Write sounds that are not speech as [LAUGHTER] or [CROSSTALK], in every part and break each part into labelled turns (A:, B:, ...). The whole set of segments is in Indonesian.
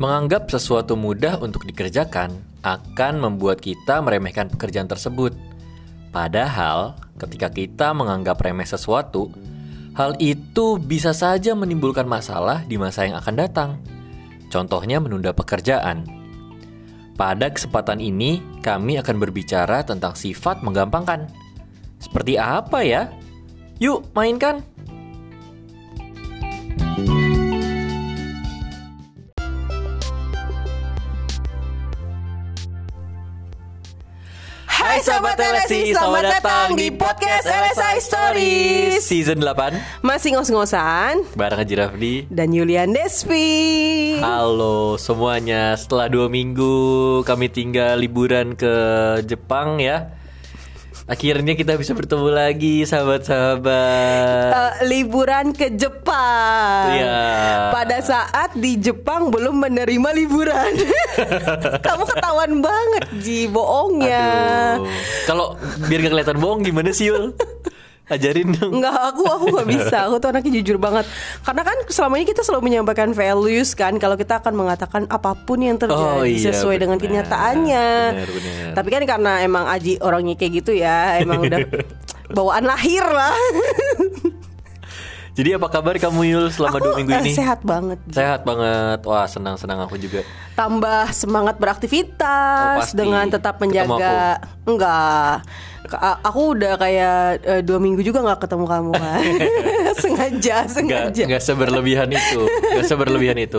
A: Menganggap sesuatu mudah untuk dikerjakan akan membuat kita meremehkan pekerjaan tersebut. Padahal, ketika kita menganggap remeh sesuatu, hal itu bisa saja menimbulkan masalah di masa yang akan datang. Contohnya menunda pekerjaan. Pada kesempatan ini, kami akan berbicara tentang sifat menggampangkan. Seperti apa ya? Yuk, mainkan!
B: Hai Sobat LSI, selamat datang di podcast LSI Stories.
A: Season 8
B: Masih ngos-ngosan.
A: Bareng Haji Rafdi
B: dan Yulian Despi
A: Halo semuanya. Setelah dua minggu kami tinggal liburan ke Jepang ya Akhirnya kita bisa bertemu lagi sahabat-sahabat
B: Eh, Liburan ke Jepang
A: Iya.
B: Pada saat di Jepang belum menerima liburan [LAUGHS] Kamu ketahuan banget Ji, bohongnya.
A: Kalau biar gak kelihatan bohong gimana sih Yul? Ajarin dong
B: Enggak, aku aku nggak bisa. Aku tuh anaknya jujur banget. Karena kan selama ini kita selalu menyampaikan values kan. Kalau kita akan mengatakan apa pun yang terjadi
A: Oh, iya,
B: sesuai dengan
A: benar.
B: kenyataannya.
A: Benar, benar.
B: Tapi kan karena emang Aji orangnya kayak gitu ya, emang udah [LAUGHS] bawaan lahir lah. [LAUGHS]
A: Jadi apa kabar kamu Yul selama
B: aku
A: dua minggu
B: eh,
A: ini?
B: sehat banget.
A: Sehat banget Wah senang-senang aku juga
B: Tambah semangat
A: Oh,
B: beraktivitas
A: pasti.
B: dengan tetap menjaga. Enggak. Aku udah kayak eh, dua minggu juga nggak ketemu kamu kan. [LAUGHS] sengaja,
A: Gak,
B: sengaja.
A: gak seberlebihan itu Gak seberlebihan itu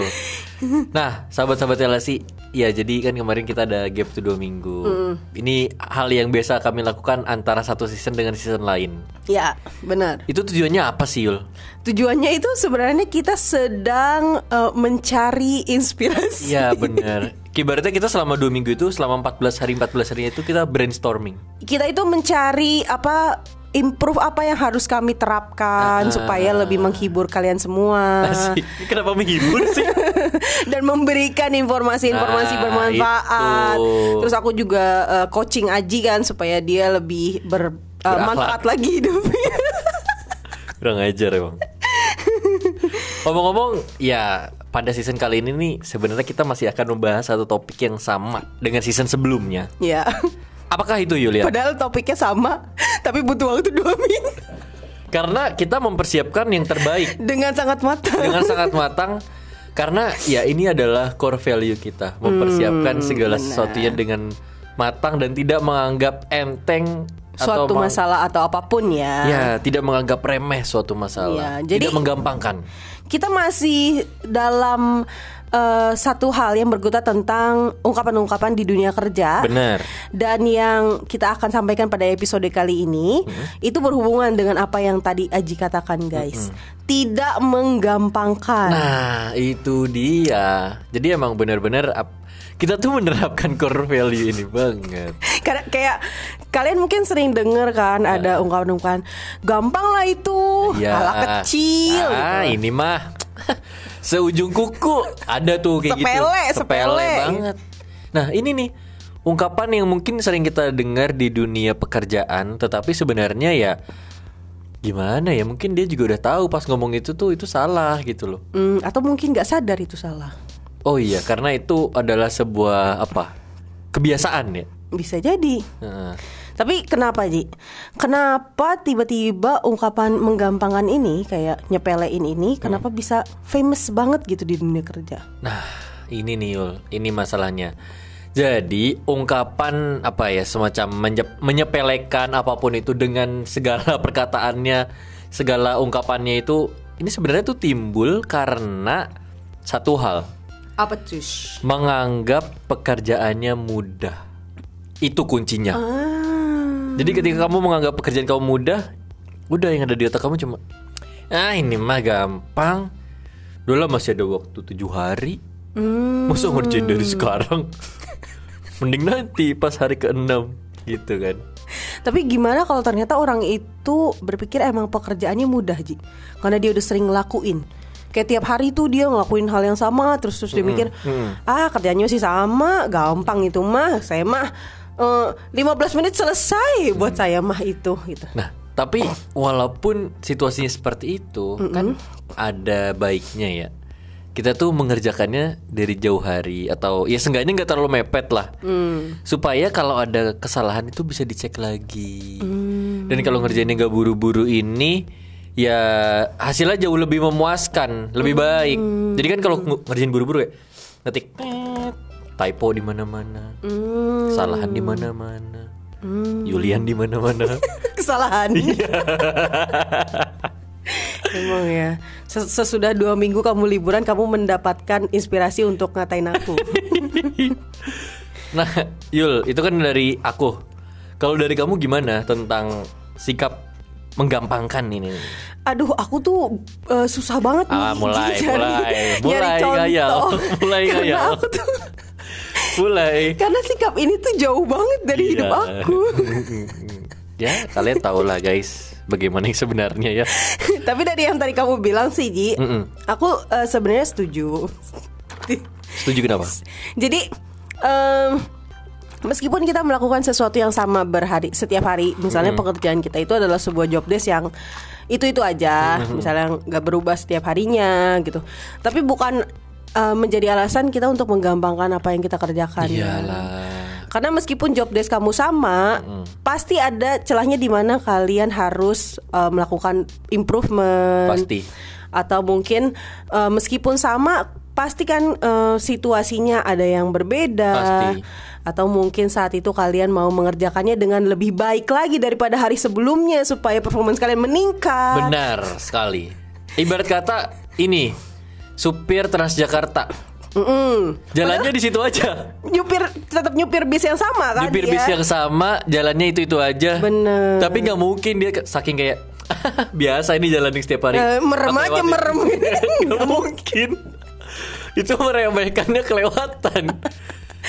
A: [LAUGHS] Nah sahabat-sahabat LSI Ya jadi kan kemarin kita ada gap tuh dua minggu Ini hal yang biasa kami lakukan Antara satu season dengan season lain
B: Ya, benar.
A: Itu tujuannya apa sih Yul?
B: Tujuannya itu sebenarnya kita sedang eh, mencari inspirasi.
A: Iya [LAUGHS] bener Ibaratnya kita selama dua minggu itu Selama 14 hari 14 hari itu kita brainstorming
B: Kita itu mencari apa improve apa yang harus kami terapkan
A: Ah.
B: supaya lebih menghibur kalian semua
A: Asik. Kenapa menghibur sih? [LAUGHS]
B: dan memberikan informasi-informasi
A: Ah,
B: bermanfaat.
A: itu.
B: Terus aku juga eh, coaching Aji kan supaya dia lebih ber, eh, manfaat lagi hidupnya. [LAUGHS]
A: Kurang ajar emang. Ngomong-ngomong, ya pada season kali ini nih sebenarnya kita masih akan membahas satu topik yang sama dengan season sebelumnya.
B: ya.
A: Apakah itu Yulia?
B: Padahal topiknya sama, tapi butuh waktu dua minggu
A: Karena kita mempersiapkan yang terbaik
B: dengan sangat matang.
A: dengan sangat matang. Karena ya ini adalah core value kita, mempersiapkan segala sesuatunya dengan matang dan tidak menganggap enteng atau
B: suatu
A: meng-
B: masalah atau apa pun ya.
A: Ya, tidak menganggap remeh suatu masalah.
B: Ya, jadi-
A: tidak menggampangkan.
B: Kita masih dalam eh, satu hal yang berguna tentang ungkapan-ungkapan di dunia kerja.
A: Benar.
B: Dan yang kita akan sampaikan pada episode kali ini itu berhubungan dengan apa yang tadi Aji katakan, guys. Tidak menggampangkan.
A: Nah, itu dia. Jadi emang benar-benar kita tuh menerapkan core value ini banget.
B: Karena kayak kalian mungkin sering denger kan ada ungkapan-ungkapan gampang lah itu,
A: Ya.
B: hal kecil.
A: Ah,
B: gitu.
A: ini mah [LAUGHS] seujung kuku ada tuh kayak
B: Sepele,
A: gitu.
B: sepele.
A: banget. Nah, ini nih ungkapan yang mungkin sering kita dengar di dunia pekerjaan, tetapi sebenarnya ya gimana ya? Mungkin dia juga udah tahu pas ngomong itu tuh itu salah gitu loh.
B: Hmm, atau mungkin nggak sadar itu salah.
A: Oh iya, karena itu adalah sebuah apa? Kebiasaan ya.
B: Bisa jadi.
A: Heeh.
B: Tapi kenapa Ji? Kenapa tiba-tiba ungkapan menggampangkan ini kayak nyepelein ini kenapa bisa famous banget gitu di dunia kerja?
A: Nah, ini nih Yul, ini masalahnya. Jadi, ungkapan apa ya, semacam menye- menyepelekan apa pun itu dengan segala [LAUGHS] perkataannya, segala ungkapannya itu ini sebenarnya tuh timbul karena satu hal,
B: Apa tuh?
A: menganggap pekerjaannya mudah. Itu kuncinya.
B: Ah.
A: Jadi ketika kamu menganggap pekerjaan kamu mudah, udah yang ada di otak kamu cuma ah ini mah gampang. Dulu masih ada waktu tujuh hari. Masa ngerjain dari sekarang? [LAUGHS] Mending nanti pas hari ke-6 gitu kan.
B: Tapi gimana kalau ternyata orang itu berpikir emang pekerjaannya mudah Ji? Karena dia udah sering ngelakuin. Kayak tiap hari tuh dia ngelakuin hal yang sama terus terus dia mikir ah kerjanya sih sama gampang itu mah saya mah eh, 15 menit selesai buat saya mah itu gitu.
A: Nah, tapi walaupun situasinya seperti itu kan ada baiknya ya. kita tuh mengerjakannya dari jauh hari atau ya seenggaknya nggak terlalu mepet lah. Supaya kalau ada kesalahan itu bisa dicek lagi. Dan kalau ngerjainnya nggak buru-buru ini ya hasilnya jauh lebih memuaskan lebih baik jadi kan kalau nge- ngerjain buru-buru ya ngetik typo di mana-mana kesalahan di mana-mana Yulian di mana-mana [LAUGHS]
B: Kesalahan.
A: Iya. [LAUGHS]
B: Emang ya. Ses- Sesudah dua minggu kamu liburan, kamu mendapatkan inspirasi untuk ngatain aku. [LAUGHS]
A: Nah, Yul, itu kan dari aku. Kalau dari kamu gimana tentang sikap menggampangkan ini?
B: Aduh, aku tuh eh, susah banget
A: Ah,
B: nih
A: mulai,
B: nyari-
A: mulai,
B: nyari
A: mulai
B: contoh.
A: ngayal, [LAUGHS] mulai
B: Karena
A: ngayal.
B: aku tuh [LAUGHS]
A: Mulai.
B: karena sikap ini tuh jauh banget dari hidup
A: Iya.
B: aku. [LAUGHS]
A: ya, kalian tahu lah guys, bagaimana yang sebenarnya ya.
B: Tapi dari yang tadi kamu bilang sih, Ji,
A: Mm-mm.
B: aku eh, sebenarnya setuju.
A: Setuju kenapa?
B: Jadi em, meskipun kita melakukan sesuatu yang sama berhari setiap hari, misalnya pekerjaan kita itu adalah sebuah job desk yang itu itu aja, misalnya nggak berubah setiap harinya gitu. Tapi bukan eh, menjadi alasan kita untuk menggampangkan apa yang kita kerjakan. ya.
A: Iyalah.
B: Karena meskipun job desk kamu sama, pasti ada celahnya di mana kalian harus eh, melakukan improvement.
A: Pasti.
B: Atau mungkin eh, meskipun sama, pasti kan eh, situasinya ada yang berbeda.
A: Pasti.
B: Atau mungkin saat itu kalian mau mengerjakannya dengan lebih baik lagi daripada hari sebelumnya supaya performance kalian meningkat.
A: Benar sekali. Ibarat kata ini supir Transjakarta.
B: Mm-mm.
A: Jalannya di situ aja.
B: Nyupir tetap nyupir bis yang sama kan?
A: Nyupir
B: dia?
A: bis yang sama, jalannya itu itu aja.
B: Bener.
A: Tapi nggak mungkin dia saking kayak [LAUGHS] biasa ini jalan setiap hari.
B: Eh, merem
A: Aku
B: aja,
A: lewatin."
B: merem. [LAUGHS]
A: Nggak mungkin. Itu meremehkannya kelewatan.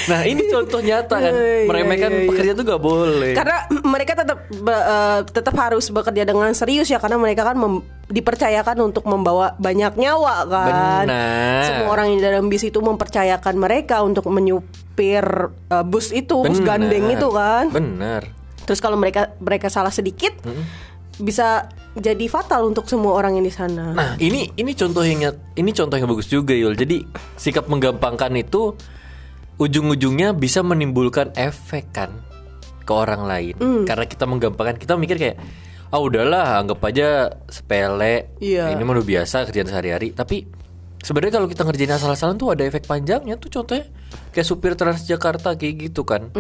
A: Nah ini contoh nyata kan
B: Iya,
A: meremehkan
B: iya, iya.
A: pekerja tuh gak boleh.
B: Karena mereka tetap be- eh, tetap harus bekerja dengan serius ya karena mereka kan dipercayakan untuk membawa banyak nyawa kan.
A: Benar.
B: Semua orang yang di dalam bis itu mempercayakan mereka untuk menyupir eh, bus itu, bus
A: Benar.
B: gandeng itu kan.
A: Bener.
B: Terus kalau mereka mereka salah sedikit bisa jadi fatal untuk semua orang yang di sana.
A: Nah ini ini contoh yang ini contoh yang bagus juga Yul. Jadi sikap menggampangkan itu ujung-ujungnya bisa menimbulkan efek kan ke orang lain.
B: Hmm.
A: Karena kita menggampangkan kita mikir kayak ah udahlah anggap aja sepele.
B: Iya.
A: Ini mah udah biasa kerjaan sehari-hari. Tapi sebenarnya kalau kita ngerjain asal-asalan tuh ada efek panjangnya tuh contohnya kayak supir Transjakarta kayak gitu kan.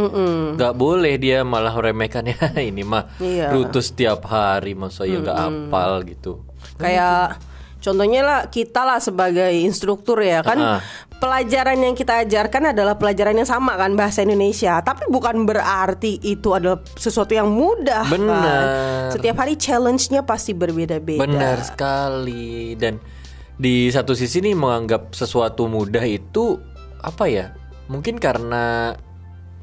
A: Gak boleh dia malah meremehkan ya ini mah
B: Iya.
A: rute setiap hari masa ya gak apal gitu.
B: Kayak contohnya lah kita lah sebagai instruktur ya kan
A: Ah.
B: pelajaran yang kita ajarkan adalah pelajaran yang sama kan bahasa Indonesia tapi bukan berarti itu adalah sesuatu yang mudah kan.
A: Benar.
B: setiap hari challenge-nya pasti berbeda-beda
A: Benar sekali dan di satu sisi nih menganggap sesuatu mudah itu apa ya? Mungkin karena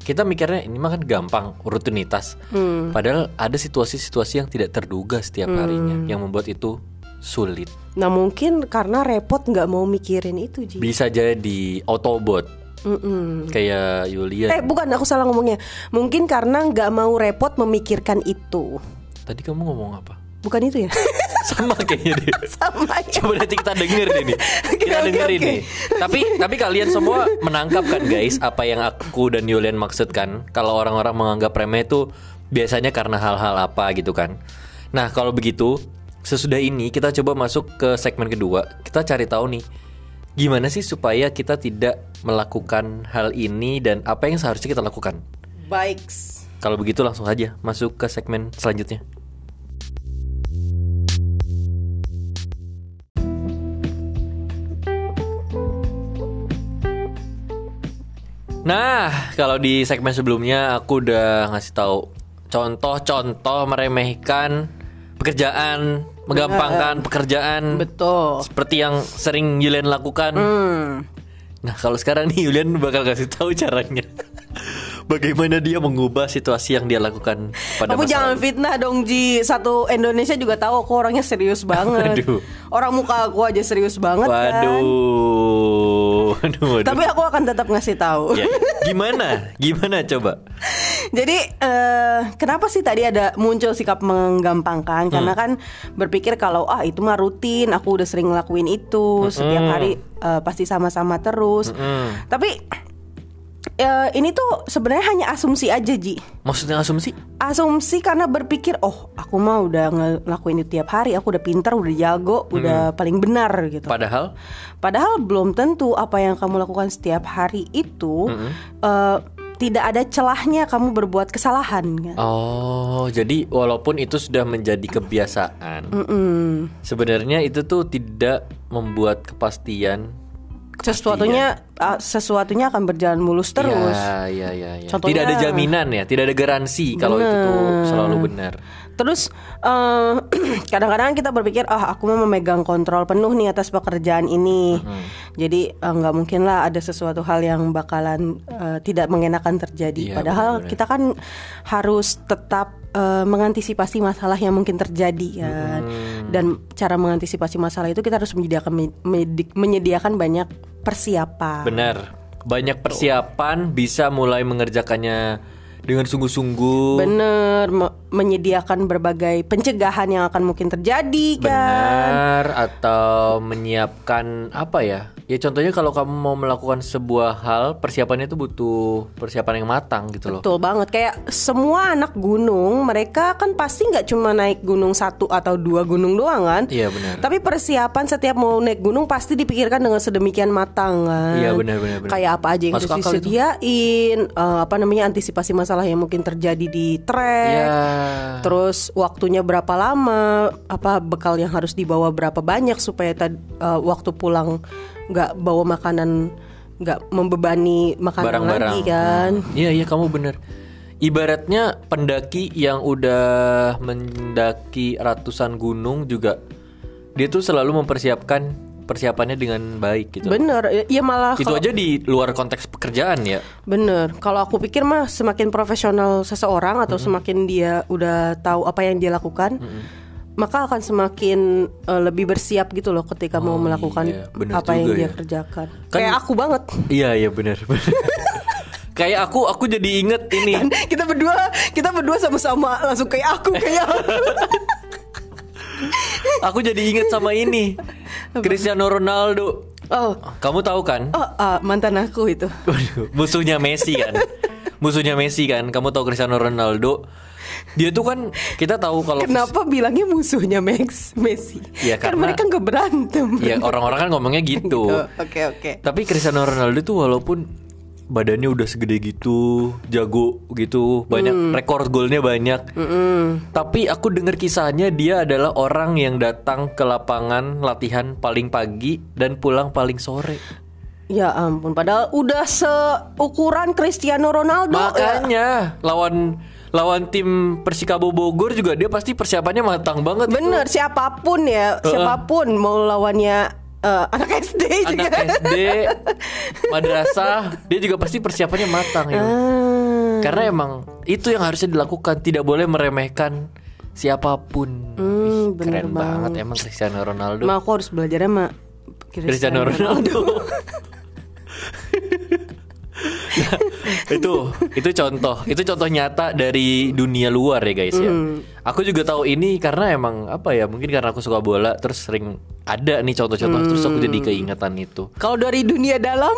A: kita mikirnya ini mah kan gampang rutinitas. Padahal ada situasi-situasi yang tidak terduga setiap harinya yang membuat itu sulit.
B: nah mungkin karena repot nggak mau mikirin itu Ji
A: Bisa jadi Autobot
B: Mm-mm.
A: kayak Yulia.
B: eh bukan aku salah ngomongnya mungkin karena nggak mau repot memikirkan itu
A: Tadi kamu ngomong apa?
B: Bukan itu ya [LAUGHS]
A: Sama kayaknya deh. [LAUGHS]
B: sama ya
A: Coba nanti kita denger deh nih. [LAUGHS] Kita
B: Oke,
A: denger
B: oke,
A: ini. Tapi tapi kalian semua menangkap kan guys apa yang aku dan Yulian maksudkan kalau orang-orang menganggap remeh itu biasanya karena hal-hal apa gitu kan. Nah, kalau begitu sesudah ini kita coba masuk ke segmen kedua. Kita cari tahu nih gimana sih supaya kita tidak melakukan hal ini dan apa yang seharusnya kita lakukan.
B: baik
A: Kalau begitu langsung aja masuk ke segmen selanjutnya. Nah, kalau di segmen sebelumnya aku udah ngasih tahu contoh-contoh meremehkan pekerjaan, menggampangkan pekerjaan
B: betul
A: seperti yang sering Yulian lakukan.
B: hmm.
A: Nah, kalau sekarang nih Yulian bakal kasih tahu caranya bagaimana dia mengubah situasi yang dia lakukan pada
B: Kamu jangan
A: lalu.
B: fitnah dong Ji Satu Indonesia juga tahu aku orangnya serius banget
A: Waduh.
B: Orang muka aku aja serius banget kan
A: Waduh, waduh, waduh.
B: Tapi aku akan tetap ngasih tahu
A: Ya, gimana? Gimana coba? [LAUGHS]
B: Jadi eh, kenapa sih tadi ada muncul sikap menggampangkan? Karena kan berpikir kalau ah itu mah rutin, aku udah sering ngelakuin itu setiap hari eh, pasti sama-sama terus. Tapi eh, ini tuh sebenarnya hanya asumsi aja Ji.
A: Maksudnya asumsi?
B: Asumsi karena berpikir oh aku mah udah ngelakuin itu tiap hari, aku udah pintar, udah jago, udah paling benar gitu.
A: Padahal
B: Padahal belum tentu apa yang kamu lakukan setiap hari itu eh, tidak ada celahnya kamu berbuat kesalahan kan.
A: Oh, jadi walaupun itu sudah menjadi kebiasaan, sebenarnya itu tuh tidak membuat kepastian.
B: Sesuatunya ah, sesuatunya akan berjalan mulus terus.
A: Ya, ya, ya, ya.
B: Contohnya-
A: Tidak ada jaminan ya, tidak ada garansi kalau itu tuh selalu benar.
B: Terus eh, [CLEARS THROAT] kadang-kadang kita berpikir ah aku mau memegang kontrol penuh nih atas pekerjaan ini. Jadi eh, nggak mungkin lah ada sesuatu hal yang bakalan eh, tidak mengenakan terjadi.
A: Iya,
B: Padahal
A: benar-benar.
B: kita kan harus tetap eh, mengantisipasi masalah yang mungkin terjadi kan. Dan cara mengantisipasi masalah itu kita harus menyediakan medi- menyediakan banyak persiapan.
A: Benar. Banyak persiapan bisa mulai mengerjakannya dengan sungguh-sungguh.
B: Bener, me- menyediakan berbagai pencegahan yang akan mungkin terjadi kan.
A: Benar atau menyiapkan apa ya? Ya contohnya kalau kamu mau melakukan sebuah hal, persiapannya itu butuh persiapan yang matang gitu loh.
B: Betul banget, kayak semua anak gunung mereka kan pasti nggak cuma naik gunung satu atau dua gunung doang kan.
A: Iya benar.
B: Tapi persiapan setiap mau naik gunung pasti dipikirkan dengan sedemikian matang kan.
A: Iya, benar, benar.
B: Kayak apa aja yang
A: Masuk
B: harus disediain, eh, apa namanya antisipasi masalah yang mungkin terjadi di trek.
A: Ya.
B: Terus waktunya berapa lama, apa bekal yang harus dibawa berapa banyak supaya tad- eh, waktu pulang nggak bawa makanan nggak membebani makanan
A: barang-barang.
B: lagi kan.
A: Hmm. Iya iya kamu bener. Ibaratnya pendaki yang udah mendaki ratusan gunung juga dia tuh selalu mempersiapkan persiapannya dengan baik gitu.
B: Bener, ya malah
A: Itu
B: kalau-
A: aja di luar konteks pekerjaan ya.
B: bener. Kalau aku pikir mah semakin profesional seseorang atau semakin dia udah tahu apa yang dia lakukan, maka akan semakin eh, lebih bersiap gitu loh ketika mau
A: Oh,
B: melakukan
A: iya. Bener
B: apa yang dia
A: ya.
B: kerjakan.
A: Kan-
B: Kayak aku banget.
A: Iya iya benar. [LAUGHS] Kayak aku aku jadi inget ini.
B: kita berdua, kita berdua sama-sama langsung kayak aku kayak aku. [LAUGHS]
A: Aku jadi inget sama ini. [LAUGHS] Cristiano Ronaldo.
B: Oh,
A: Kamu tahu kan?
B: oh ah, mantan aku itu. [LAUGHS]
A: Musuhnya Messi kan. Musuhnya Messi kan. Kamu tahu Cristiano Ronaldo? Dia tuh kan kita tahu kalau
B: Kenapa bilangnya musuhnya Max Messi?
A: Ya,
B: kan
A: karena-
B: mereka nggak berantem.
A: Ya orang-orang kan ngomongnya gitu. [LAUGHS]
B: Oke oke.
A: Tapi Cristiano Ronaldo tuh walaupun badannya udah segede gitu, jago gitu, banyak rekor golnya banyak. Tapi aku dengar kisahnya dia adalah orang yang datang ke lapangan latihan paling pagi dan pulang paling sore.
B: Ya ampun, padahal udah seukuran Cristiano Ronaldo. ya.
A: Makanya lawan lawan tim Persikabo Bogor juga dia pasti persiapannya matang banget. itu.
B: Bener, siapa pun ya, siapa pun mau lawannya eh, anak SD juga.
A: Anak SD, madrasah, dia juga pasti persiapannya matang ya.
B: Ah,
A: Karena emang itu yang harusnya dilakukan, tidak boleh meremehkan siapa pun. Ih,
B: bener
A: keren banget. emang Cristiano Ronaldo.
B: Ma, aku harus belajar sama
A: Cristiano Ronaldo. [LAUGHS] Nah, itu itu contoh, itu contoh nyata dari dunia luar ya guys ya. Aku juga tahu ini karena emang apa ya? Mungkin karena aku suka bola, terus sering ada nih contoh-contoh, terus aku jadi keingatan itu.
B: Kalau dari dunia dalam,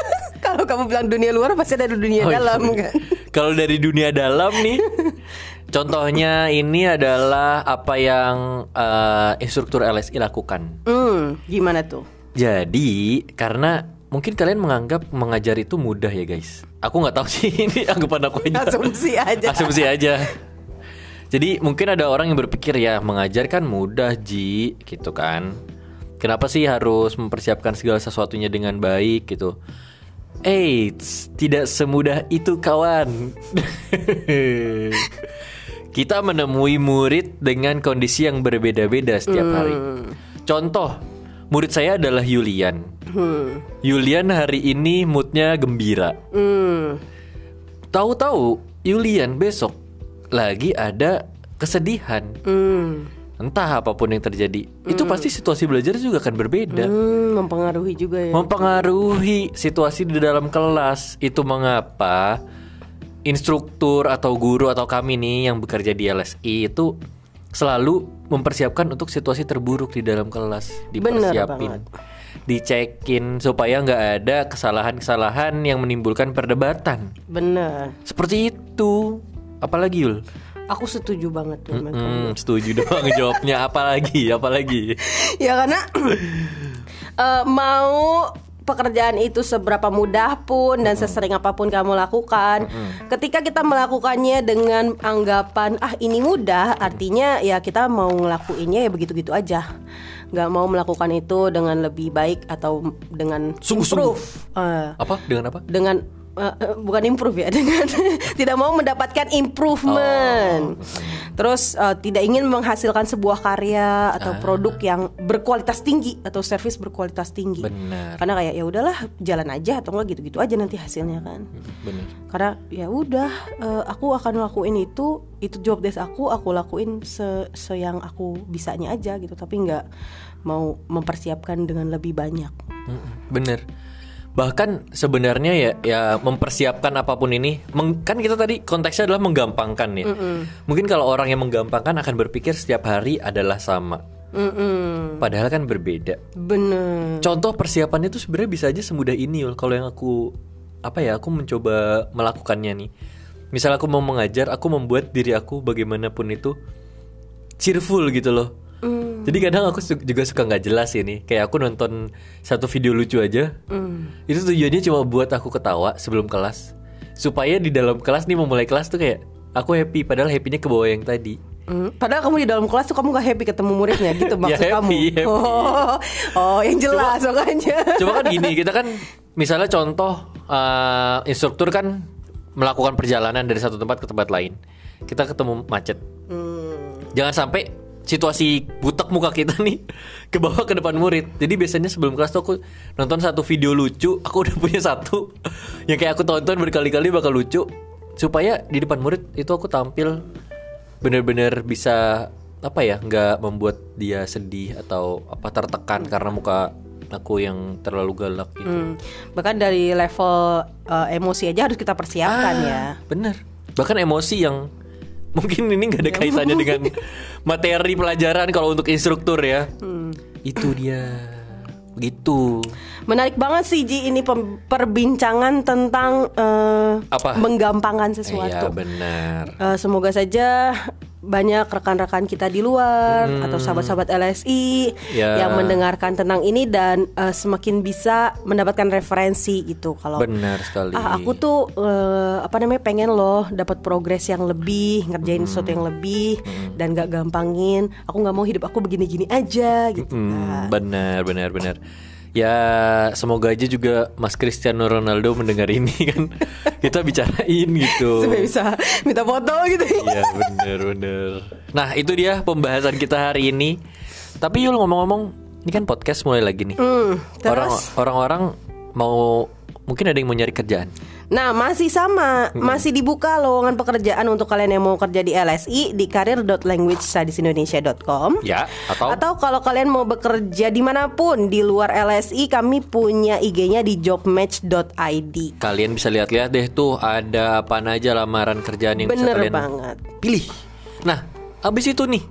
B: [LAUGHS] kalau kamu bilang dunia luar pasti ada dunia
A: Oh, iya.
B: dalam kan. [LAUGHS]
A: Kalau dari dunia dalam nih, [LAUGHS] contohnya ini adalah apa yang eh, instruktur LSI lakukan.
B: Hmm, gimana tuh?
A: Jadi karena mungkin kalian menganggap mengajar itu mudah ya guys. Aku nggak tahu sih ini anggapan aku aja.
B: Asumsi aja.
A: Asumsi aja. Jadi mungkin ada orang yang berpikir ya mengajar kan mudah ji gitu kan. Kenapa sih harus mempersiapkan segala sesuatunya dengan baik gitu? Eits, tidak semudah itu kawan. [LAUGHS] Kita menemui murid dengan kondisi yang berbeda-beda setiap hari. Contoh, murid saya adalah Yulian.
B: Hmm.
A: Yulian hari ini moodnya gembira.
B: Hmm.
A: tahu-tahu Yulian besok lagi ada kesedihan.
B: Hmm.
A: Entah apa pun yang terjadi, itu pasti situasi belajar juga akan berbeda.
B: Hmm, mempengaruhi juga ya.
A: Mempengaruhi situasi di dalam kelas. Itu mengapa instruktur atau guru atau kami nih yang bekerja di LSI itu selalu mempersiapkan untuk situasi terburuk di dalam kelas, dipersiapin. Dicekin supaya nggak ada kesalahan-kesalahan yang menimbulkan perdebatan.
B: Bener.
A: Seperti itu. Apalagi Yul?
B: Aku setuju banget tuh. Mas.
A: Hmm, setuju doang [LAUGHS] jawabnya. Apalagi, apalagi. [LAUGHS]
B: ya karena [CLEARS THROAT] eh, mau pekerjaan itu seberapa mudah pun dan sesering apa pun kamu lakukan, ketika kita melakukannya dengan anggapan ah ini mudah, artinya ya kita mau ngelakuinnya ya begitu-gitu aja, nggak mau melakukan itu dengan lebih baik atau dengan
A: Sungguh-sungguh.
B: Eh,
A: Apa? Dengan apa?
B: dengan eh, bukan improve ya [LAUGHS] dengan tidak mau mendapatkan improvement terus eh, tidak ingin menghasilkan sebuah karya atau
A: Ah.
B: produk yang berkualitas tinggi atau service berkualitas tinggi
A: Benar.
B: karena kayak ya udahlah jalan aja atau enggak gitu-gitu aja nanti hasilnya kan
A: Benar.
B: karena ya udah eh, aku akan lakuin itu itu job desk aku aku lakuin se, se yang aku bisanya aja gitu tapi nggak mau mempersiapkan dengan lebih banyak
A: Mm-mm, Bener. Bahkan sebenarnya ya ya mempersiapkan apa pun ini, meng- kan kita tadi konteksnya adalah menggampangkan ya. Mungkin kalau orang yang menggampangkan akan berpikir setiap hari adalah sama.
B: Mm-mm.
A: Padahal kan berbeda.
B: bener
A: Contoh persiapannya itu sebenarnya bisa aja semudah ini. Kalau yang aku apa ya, aku mencoba melakukannya nih. Misal aku mau mengajar, aku membuat diri aku bagaimanapun itu cheerful gitu loh.
B: Mm.
A: Jadi kadang aku juga suka nggak jelas ini. Kayak aku nonton satu video lucu aja.
B: Mm.
A: Itu tujuannya cuma buat aku ketawa sebelum kelas. Supaya di dalam kelas nih memulai kelas tuh kayak aku happy padahal happynya ke bawah yang tadi.
B: Hmm, Padahal kamu di dalam kelas tuh kamu gak happy ketemu muridnya gitu [LAUGHS]
A: Ya,
B: maksud kamu.
A: happy, happy. [LAUGHS]
B: Oh, oh yang jelas makanya. [LAUGHS]
A: Coba kan gini, kita kan misalnya contoh eh, instruktur kan melakukan perjalanan dari satu tempat ke tempat lain. Kita ketemu macet.
B: Hmm,
A: Jangan sampai situasi butek muka kita nih ke bawah ke depan murid. Jadi biasanya sebelum kelas tuh aku nonton satu video lucu, aku udah punya satu [LAUGHS] yang kayak aku tonton berkali-kali bakal lucu supaya di depan murid itu aku tampil bener-bener bisa apa ya nggak membuat dia sedih atau apa tertekan karena muka aku yang terlalu galak gitu.
B: hmm. Bahkan dari level eh, emosi aja harus kita persiapkan
A: Ah,
B: ya.
A: Bener. Bahkan emosi yang mungkin ini nggak ada kaitannya dengan materi pelajaran kalau untuk instruktur ya.
B: Hmm.
A: Itu dia. Gitu.
B: Menarik banget sih Ji ini perbincangan tentang eh,
A: Apa?
B: menggampangkan
A: Iya
B: sesuatu.
A: benar.
B: Eh, semoga saja banyak rekan-rekan kita di luar atau sahabat-sahabat LSI
A: Hmm. Ya.
B: yang mendengarkan tentang ini dan eh, semakin bisa mendapatkan referensi gitu kalau
A: Benar sekali.
B: ah aku tuh eh, apa namanya pengen loh dapat progres yang lebih ngerjain
A: Hmm.
B: sesuatu yang lebih dan gak gampangin aku nggak mau hidup aku begini-gini aja gitu
A: Hmm,
B: kan.
A: benar benar benar. Ya semoga aja juga Mas Cristiano Ronaldo mendengar ini [LAUGHS] kan. Kita bicarain gitu. [LAUGHS]
B: Supaya bisa minta foto gitu.
A: Iya bener bener. Nah itu dia pembahasan kita hari ini. Tapi Yul ngomong-ngomong Ini kan podcast mulai lagi nih.
B: Hmm,
A: Orang Orang-orang mau Mungkin ada yang mau nyari kerjaan
B: Nah masih sama. Masih dibuka lowongan pekerjaan Untuk kalian yang mau kerja di LSI Di karir.languagestudiesindonesia.com
A: Ya Atau,
B: Atau kalau kalian mau bekerja di mana pun Di luar LSI Kami punya IG-nya di jobmatch.id
A: Kalian bisa lihat-lihat deh tuh Ada apa aja lamaran kerjaan yang bisa
B: Bener
A: kalian
B: banget.
A: Pilih. Nah abis itu nih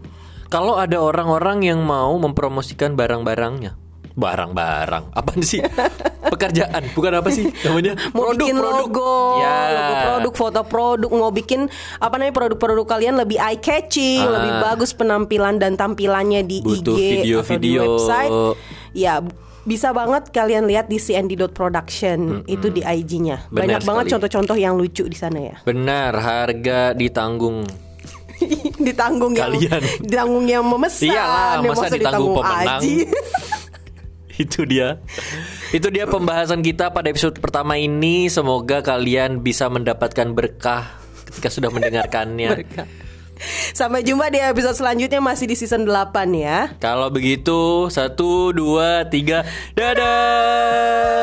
A: Kalau ada orang-orang yang mau mempromosikan barang-barangnya Barang-barang Apaan sih? [LAUGHS] Pekerjaan Bukan apa sih namanya?
B: mau bikin logo,
A: Ya.
B: logo produk, foto produk, mau bikin apa namanya produk-produk kalian lebih eye catching,
A: Ah.
B: lebih bagus penampilan dan tampilannya di
A: Butuh
B: IG atau di
A: video-video.
B: website. Ya bisa banget kalian lihat di cnd.production itu di IG-nya. Banyak banget
A: sekali.
B: contoh-contoh yang lucu di sana ya.
A: Benar, harga ditanggung. [LAUGHS]
B: ditanggung yang
A: Kalian. [LAUGHS]
B: ditanggung yang memesan,
A: Iyalah,
B: ya,
A: masa ditanggung pemenang? Itu dia. Itu dia pembahasan kita pada episode pertama ini. Semoga kalian bisa mendapatkan berkah ketika sudah mendengarkannya.
B: Sampai jumpa di episode selanjutnya masih di season 8 ya.
A: Kalau begitu, satu, dua, tiga, dadah.